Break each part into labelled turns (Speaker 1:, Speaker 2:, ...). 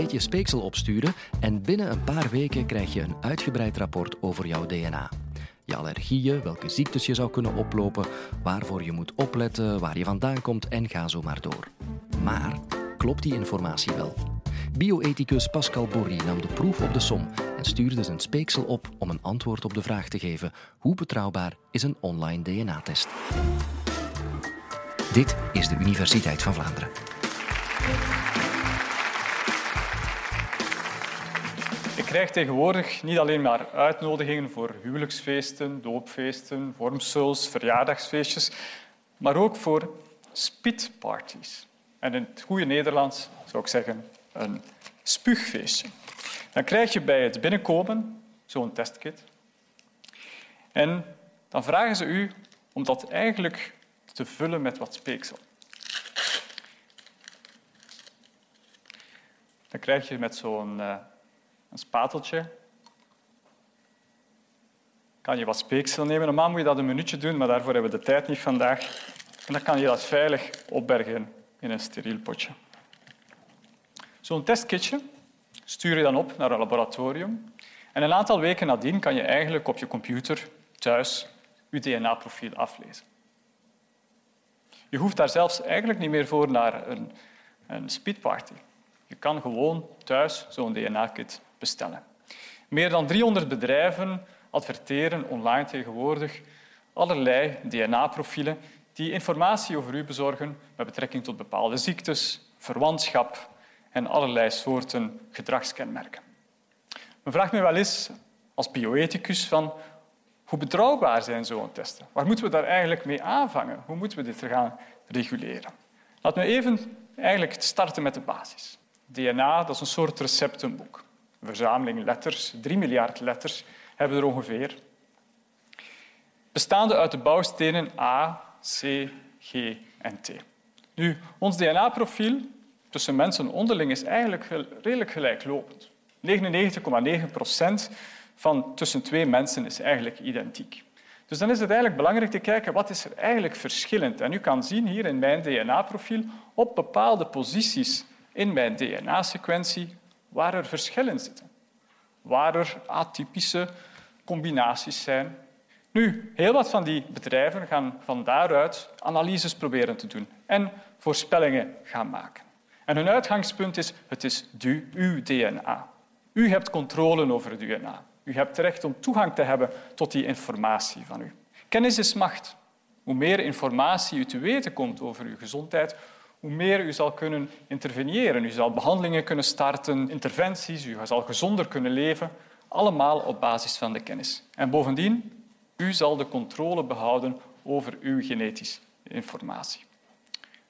Speaker 1: beetje speeksel opsturen en binnen een paar weken krijg je een uitgebreid rapport over jouw DNA. Je allergieën, welke ziektes je zou kunnen oplopen, waarvoor je moet opletten, waar je vandaan komt en ga zo maar door. Maar klopt die informatie wel? Bioethicus Pascal Bourri nam de proef op de som en stuurde zijn speeksel op om een antwoord op de vraag te geven: hoe betrouwbaar is een online DNA-test? Dit is de Universiteit van Vlaanderen.
Speaker 2: Ik krijg tegenwoordig niet alleen maar uitnodigingen voor huwelijksfeesten, doopfeesten, vormsels, verjaardagsfeestjes, maar ook voor speedparties. En in het goede Nederlands zou ik zeggen een spuugfeestje. Dan krijg je bij het binnenkomen zo'n testkit. En dan vragen ze u om dat eigenlijk te vullen met wat speeksel. Dan krijg je met zo'n uh, een spateltje kan je wat speeksel nemen. Normaal moet je dat een minuutje doen, maar daarvoor hebben we de tijd niet vandaag. En dan kan je dat veilig opbergen in een steriel potje. Zo'n testkitje stuur je dan op naar een laboratorium. En een aantal weken nadien kan je eigenlijk op je computer thuis je DNA-profiel aflezen. Je hoeft daar zelfs eigenlijk niet meer voor naar een, een speedparty. Je kan gewoon thuis zo'n DNA-kit bestellen. Meer dan 300 bedrijven adverteren online tegenwoordig allerlei DNA-profielen die informatie over u bezorgen met betrekking tot bepaalde ziektes, verwantschap en allerlei soorten gedragskenmerken. Men vraagt me wel eens als bioethicus van hoe betrouwbaar zijn zo'n testen? Waar moeten we daar eigenlijk mee aanvangen? Hoe moeten we dit gaan reguleren? Laten we even eigenlijk starten met de basis. DNA dat is een soort receptenboek. Verzameling letters, drie miljard letters hebben we er ongeveer. Bestaande uit de bouwstenen A, C, G en T. Nu, ons DNA-profiel tussen mensen onderling is eigenlijk redelijk gelijklopend. 99,9 procent van tussen twee mensen is eigenlijk identiek. Dus dan is het eigenlijk belangrijk te kijken wat is er eigenlijk verschillend. En u kan zien hier in mijn DNA-profiel op bepaalde posities in mijn DNA-sequentie waar er verschillen zitten. Waar er atypische combinaties zijn. Nu, heel wat van die bedrijven gaan van daaruit analyses proberen te doen en voorspellingen gaan maken. En hun uitgangspunt is, het is du, uw DNA. U hebt controle over het DNA. U hebt recht om toegang te hebben tot die informatie van u. Kennis is macht. Hoe meer informatie u te weten komt over uw gezondheid, hoe meer u zal kunnen interveneren. U zal behandelingen kunnen starten, interventies, u zal gezonder kunnen leven, allemaal op basis van de kennis. En bovendien, u zal de controle behouden over uw genetische informatie.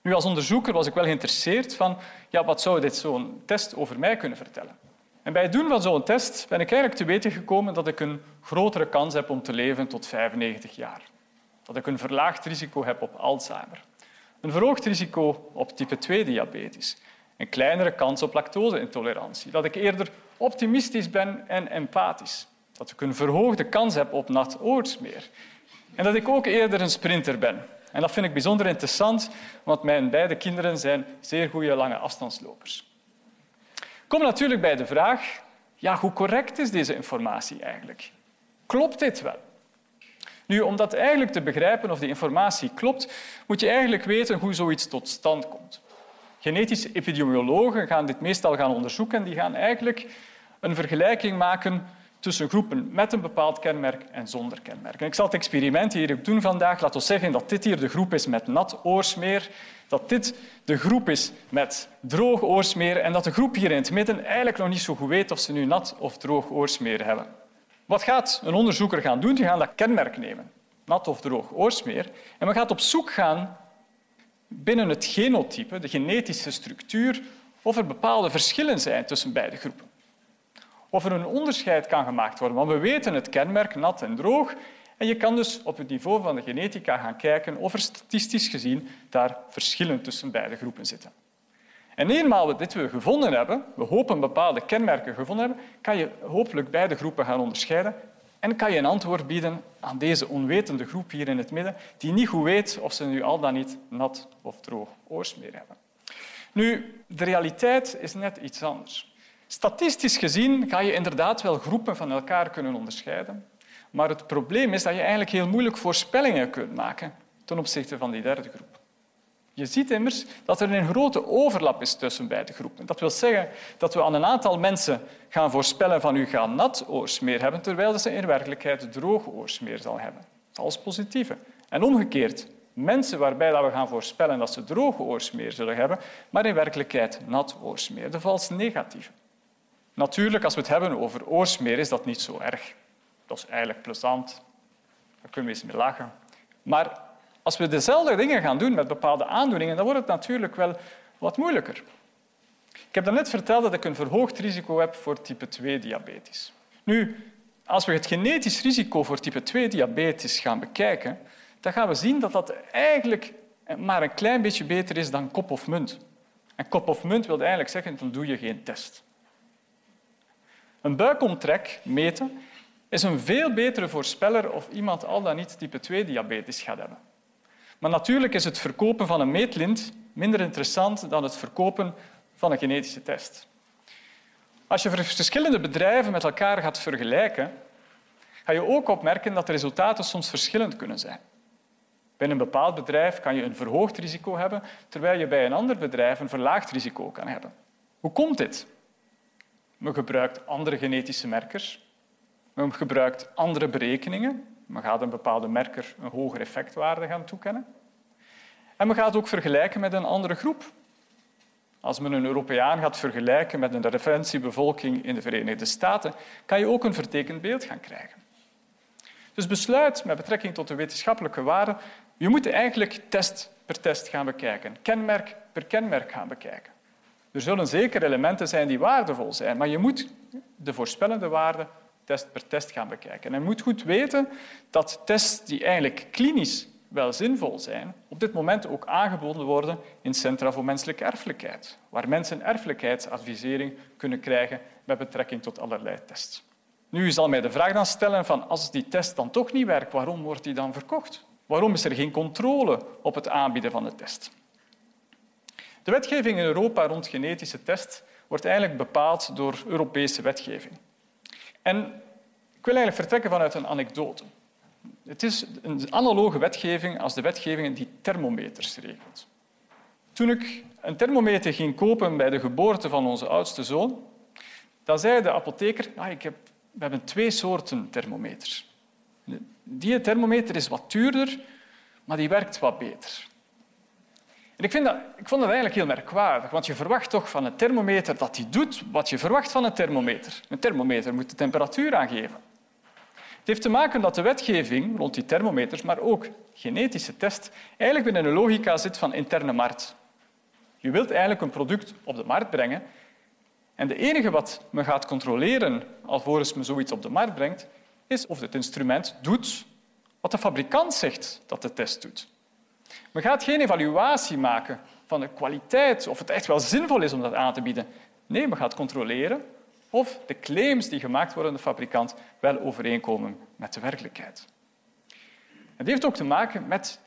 Speaker 2: Nu, als onderzoeker was ik wel geïnteresseerd van ja, wat zou dit zo'n test over mij kunnen vertellen. En bij het doen van zo'n test ben ik eigenlijk te weten gekomen dat ik een grotere kans heb om te leven tot 95 jaar. Dat ik een verlaagd risico heb op Alzheimer. Een verhoogd risico op type 2-diabetes. Een kleinere kans op lactose-intolerantie. Dat ik eerder optimistisch ben en empathisch. Dat ik een verhoogde kans heb op nat oorsmeer. En dat ik ook eerder een sprinter ben. En dat vind ik bijzonder interessant, want mijn beide kinderen zijn zeer goede lange afstandslopers. Kom natuurlijk bij de vraag, ja, hoe correct is deze informatie eigenlijk? Klopt dit wel? Nu, om dat eigenlijk te begrijpen of die informatie klopt, moet je eigenlijk weten hoe zoiets tot stand komt. Genetische epidemiologen gaan dit meestal gaan onderzoeken en die gaan eigenlijk een vergelijking maken tussen groepen met een bepaald kenmerk en zonder kenmerk. ik zal het experiment hier doen vandaag. Laten we zeggen dat dit hier de groep is met nat oorsmeer, dat dit de groep is met droog oorsmeer en dat de groep hier in het midden eigenlijk nog niet zo goed weet of ze nu nat of droog oorsmeer hebben. Wat gaat een onderzoeker gaan doen? Die gaat dat kenmerk nemen, nat of droog oorsmeer, en we gaat op zoek gaan binnen het genotype, de genetische structuur, of er bepaalde verschillen zijn tussen beide groepen of er een onderscheid kan gemaakt worden. Want we weten het kenmerk nat en droog. En je kan dus op het niveau van de genetica gaan kijken of er statistisch gezien daar verschillen tussen beide groepen zitten. En eenmaal we dit we gevonden hebben, we hopen bepaalde kenmerken gevonden hebben, kan je hopelijk beide groepen gaan onderscheiden en kan je een antwoord bieden aan deze onwetende groep hier in het midden, die niet goed weet of ze nu al dan niet nat of droog oorsmeer hebben. Nu, de realiteit is net iets anders. Statistisch gezien ga je inderdaad wel groepen van elkaar kunnen onderscheiden. Maar het probleem is dat je eigenlijk heel moeilijk voorspellingen kunt maken ten opzichte van die derde groep. Je ziet immers dat er een grote overlap is tussen beide groepen. Dat wil zeggen dat we aan een aantal mensen gaan voorspellen van u gaat nat oorsmeer hebben, terwijl ze in werkelijkheid droog oorsmeer zal hebben. Vals positieve. En omgekeerd, mensen waarbij we gaan voorspellen dat ze droge oorsmeer zullen hebben, maar in werkelijkheid nat oorsmeer. De vals negatieve. Natuurlijk, als we het hebben over oorsmeer, is dat niet zo erg. Dat is eigenlijk plezant. Daar kunnen we eens mee lachen. Maar als we dezelfde dingen gaan doen met bepaalde aandoeningen, dan wordt het natuurlijk wel wat moeilijker. Ik heb net verteld dat ik een verhoogd risico heb voor type 2-diabetes. Nu, als we het genetisch risico voor type 2-diabetes gaan bekijken, dan gaan we zien dat dat eigenlijk maar een klein beetje beter is dan kop of munt. En kop of munt wil eigenlijk zeggen, dan doe je geen test. Een buikomtrek meten is een veel betere voorspeller of iemand al dan niet type 2-diabetes gaat hebben. Maar natuurlijk is het verkopen van een meetlint minder interessant dan het verkopen van een genetische test. Als je verschillende bedrijven met elkaar gaat vergelijken, ga je ook opmerken dat de resultaten soms verschillend kunnen zijn. Bij een bepaald bedrijf kan je een verhoogd risico hebben, terwijl je bij een ander bedrijf een verlaagd risico kan hebben. Hoe komt dit? Men gebruikt andere genetische merkers. Men gebruikt andere berekeningen. Men gaat een bepaalde merker een hogere effectwaarde gaan toekennen. En men gaat ook vergelijken met een andere groep. Als men een Europeaan gaat vergelijken met een referentiebevolking in de Verenigde Staten, kan je ook een vertekend beeld gaan krijgen. Dus besluit met betrekking tot de wetenschappelijke waarde, je moet eigenlijk test per test gaan bekijken, kenmerk per kenmerk gaan bekijken. Er zullen zeker elementen zijn die waardevol zijn, maar je moet de voorspellende waarde test per test gaan bekijken. En je moet goed weten dat tests die eigenlijk klinisch wel zinvol zijn, op dit moment ook aangeboden worden in Centra voor Menselijke Erfelijkheid, waar mensen erfelijkheidsadvisering kunnen krijgen met betrekking tot allerlei tests. Nu zal mij de vraag dan stellen van als die test dan toch niet werkt, waarom wordt die dan verkocht? Waarom is er geen controle op het aanbieden van de test? De wetgeving in Europa rond genetische test wordt eigenlijk bepaald door Europese wetgeving. En ik wil eigenlijk vertrekken vanuit een anekdote. Het is een analoge wetgeving als de wetgeving die thermometers regelt. Toen ik een thermometer ging kopen bij de geboorte van onze oudste zoon, dan zei de apotheker, ah, ik heb, we hebben twee soorten thermometers. Die thermometer is wat duurder, maar die werkt wat beter. En ik, vind dat, ik vond dat eigenlijk heel merkwaardig, want je verwacht toch van een thermometer dat die doet wat je verwacht van een thermometer. Een thermometer moet de temperatuur aangeven. Het heeft te maken dat de wetgeving rond die thermometers, maar ook genetische test, eigenlijk binnen een logica zit van interne markt. Je wilt eigenlijk een product op de markt brengen en de enige wat men gaat controleren alvorens men zoiets op de markt brengt, is of het instrument doet wat de fabrikant zegt dat de test doet. Men gaat geen evaluatie maken van de kwaliteit, of het echt wel zinvol is om dat aan te bieden. Nee, men gaat controleren of de claims die gemaakt worden door de fabrikant wel overeenkomen met de werkelijkheid. Het heeft ook te maken met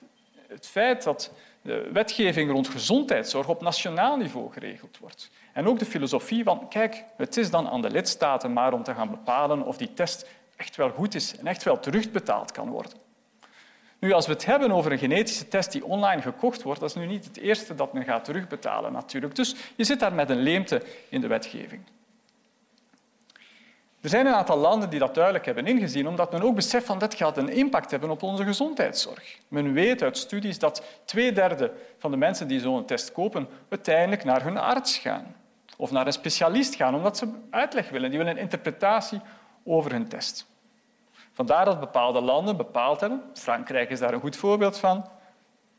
Speaker 2: het feit dat de wetgeving rond gezondheidszorg op nationaal niveau geregeld wordt. En ook de filosofie van, kijk, het is dan aan de lidstaten maar om te gaan bepalen of die test echt wel goed is en echt wel terugbetaald kan worden. Nu, als we het hebben over een genetische test die online gekocht wordt, dat is nu niet het eerste dat men gaat terugbetalen natuurlijk. Dus je zit daar met een leemte in de wetgeving. Er zijn een aantal landen die dat duidelijk hebben ingezien, omdat men ook beseft dat dit gaat een impact hebben op onze gezondheidszorg. Men weet uit studies dat twee derde van de mensen die zo'n test kopen uiteindelijk naar hun arts gaan of naar een specialist gaan, omdat ze uitleg willen. Die willen een interpretatie over hun test. Vandaar dat bepaalde landen bepaald hebben, Frankrijk is daar een goed voorbeeld van,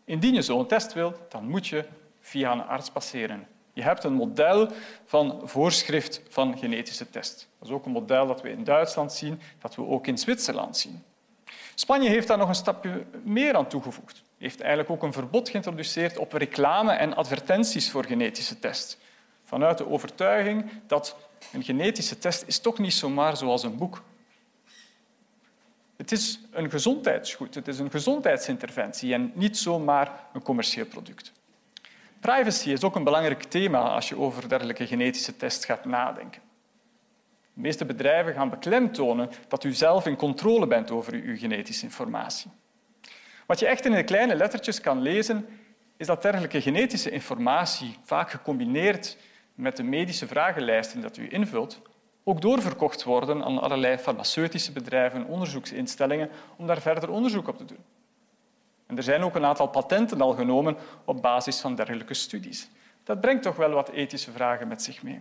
Speaker 2: indien je zo'n test wilt, dan moet je via een arts passeren. Je hebt een model van voorschrift van genetische test. Dat is ook een model dat we in Duitsland zien, dat we ook in Zwitserland zien. Spanje heeft daar nog een stapje meer aan toegevoegd. Heeft eigenlijk ook een verbod geïntroduceerd op reclame en advertenties voor genetische test. Vanuit de overtuiging dat een genetische test is toch niet zomaar zoals een boek het is een gezondheidsgoed, het is een gezondheidsinterventie en niet zomaar een commercieel product. Privacy is ook een belangrijk thema als je over dergelijke genetische tests gaat nadenken. De meeste bedrijven gaan beklemtonen dat u zelf in controle bent over uw genetische informatie. Wat je echt in de kleine lettertjes kan lezen, is dat dergelijke genetische informatie, vaak gecombineerd met de medische vragenlijsten dat u invult, ook doorverkocht worden aan allerlei farmaceutische bedrijven, onderzoeksinstellingen, om daar verder onderzoek op te doen. En er zijn ook een aantal patenten al genomen op basis van dergelijke studies. Dat brengt toch wel wat ethische vragen met zich mee.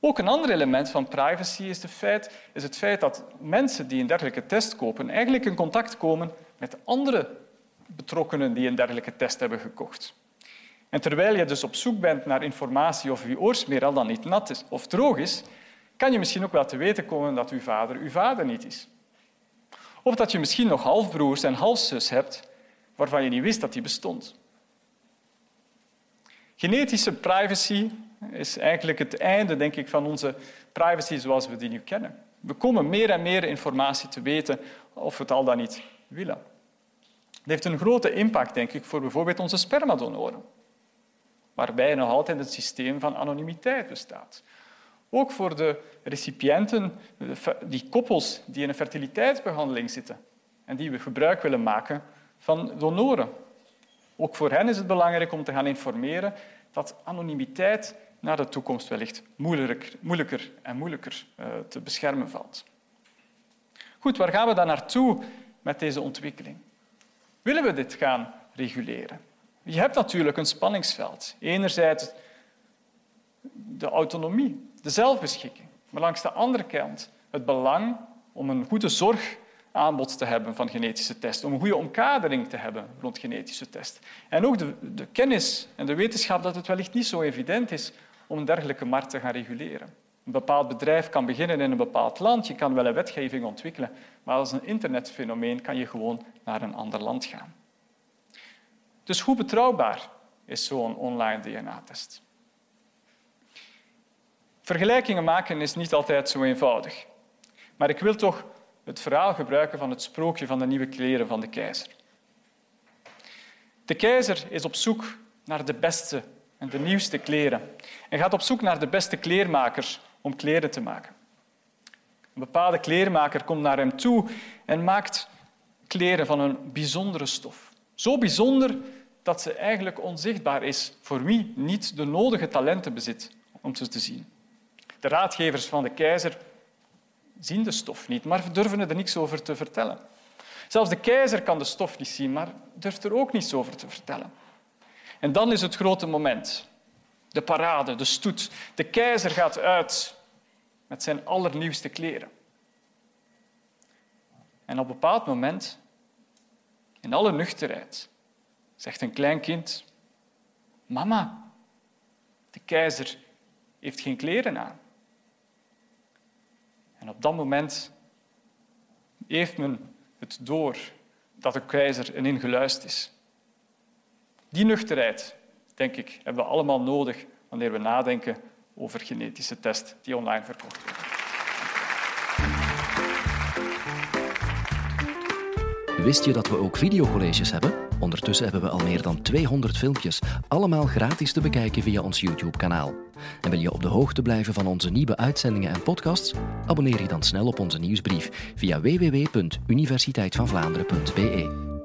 Speaker 2: Ook een ander element van privacy is, feit, is het feit dat mensen die een dergelijke test kopen eigenlijk in contact komen met andere betrokkenen die een dergelijke test hebben gekocht. En terwijl je dus op zoek bent naar informatie of je oorsmeer al dan niet nat is of droog is, kan je misschien ook wel te weten komen dat uw vader uw vader niet is. Of dat je misschien nog halfbroers en halfzus hebt waarvan je niet wist dat die bestond. Genetische privacy is eigenlijk het einde denk ik, van onze privacy zoals we die nu kennen. We komen meer en meer informatie te weten of we het al dan niet willen. Het heeft een grote impact denk ik, voor bijvoorbeeld onze spermadonoren, waarbij nog altijd het systeem van anonimiteit bestaat. Ook voor de recipiënten, die koppels die in een fertiliteitsbehandeling zitten en die we gebruik willen maken van donoren. Ook voor hen is het belangrijk om te gaan informeren dat anonimiteit naar de toekomst wellicht moeilijker, moeilijker en moeilijker uh, te beschermen valt. Goed, waar gaan we dan naartoe met deze ontwikkeling? Willen we dit gaan reguleren? Je hebt natuurlijk een spanningsveld. Enerzijds de autonomie, de zelfbeschikking. Maar langs de andere kant het belang om een goede zorgaanbod te hebben van genetische testen, om een goede omkadering te hebben rond genetische testen. En ook de, de kennis en de wetenschap dat het wellicht niet zo evident is om een dergelijke markt te gaan reguleren. Een bepaald bedrijf kan beginnen in een bepaald land, je kan wel een wetgeving ontwikkelen, maar als een internetfenomeen kan je gewoon naar een ander land gaan. Dus hoe betrouwbaar is zo'n online DNA-test? Vergelijkingen maken is niet altijd zo eenvoudig. Maar ik wil toch het verhaal gebruiken van het sprookje van de nieuwe kleren van de keizer. De keizer is op zoek naar de beste en de nieuwste kleren en gaat op zoek naar de beste kleermakers om kleren te maken. Een bepaalde kleermaker komt naar hem toe en maakt kleren van een bijzondere stof. Zo bijzonder dat ze eigenlijk onzichtbaar is voor wie niet de nodige talenten bezit om ze te zien. De raadgevers van de keizer zien de stof niet, maar durven er niets over te vertellen. Zelfs de keizer kan de stof niet zien, maar durft er ook niets over te vertellen. En dan is het grote moment. De parade, de stoet. De keizer gaat uit met zijn allernieuwste kleren. En op een bepaald moment, in alle nuchterheid, zegt een klein kind: Mama, de keizer heeft geen kleren aan. En op dat moment heeft men het door dat de keizer een ingeluist is. Die nuchterheid, denk ik, hebben we allemaal nodig wanneer we nadenken over genetische tests die online verkocht worden.
Speaker 1: Wist je dat we ook videocolleges hebben? Ondertussen hebben we al meer dan 200 filmpjes, allemaal gratis te bekijken via ons YouTube-kanaal. En wil je op de hoogte blijven van onze nieuwe uitzendingen en podcasts? Abonneer je dan snel op onze nieuwsbrief via www.universiteitvanvlaanderen.be.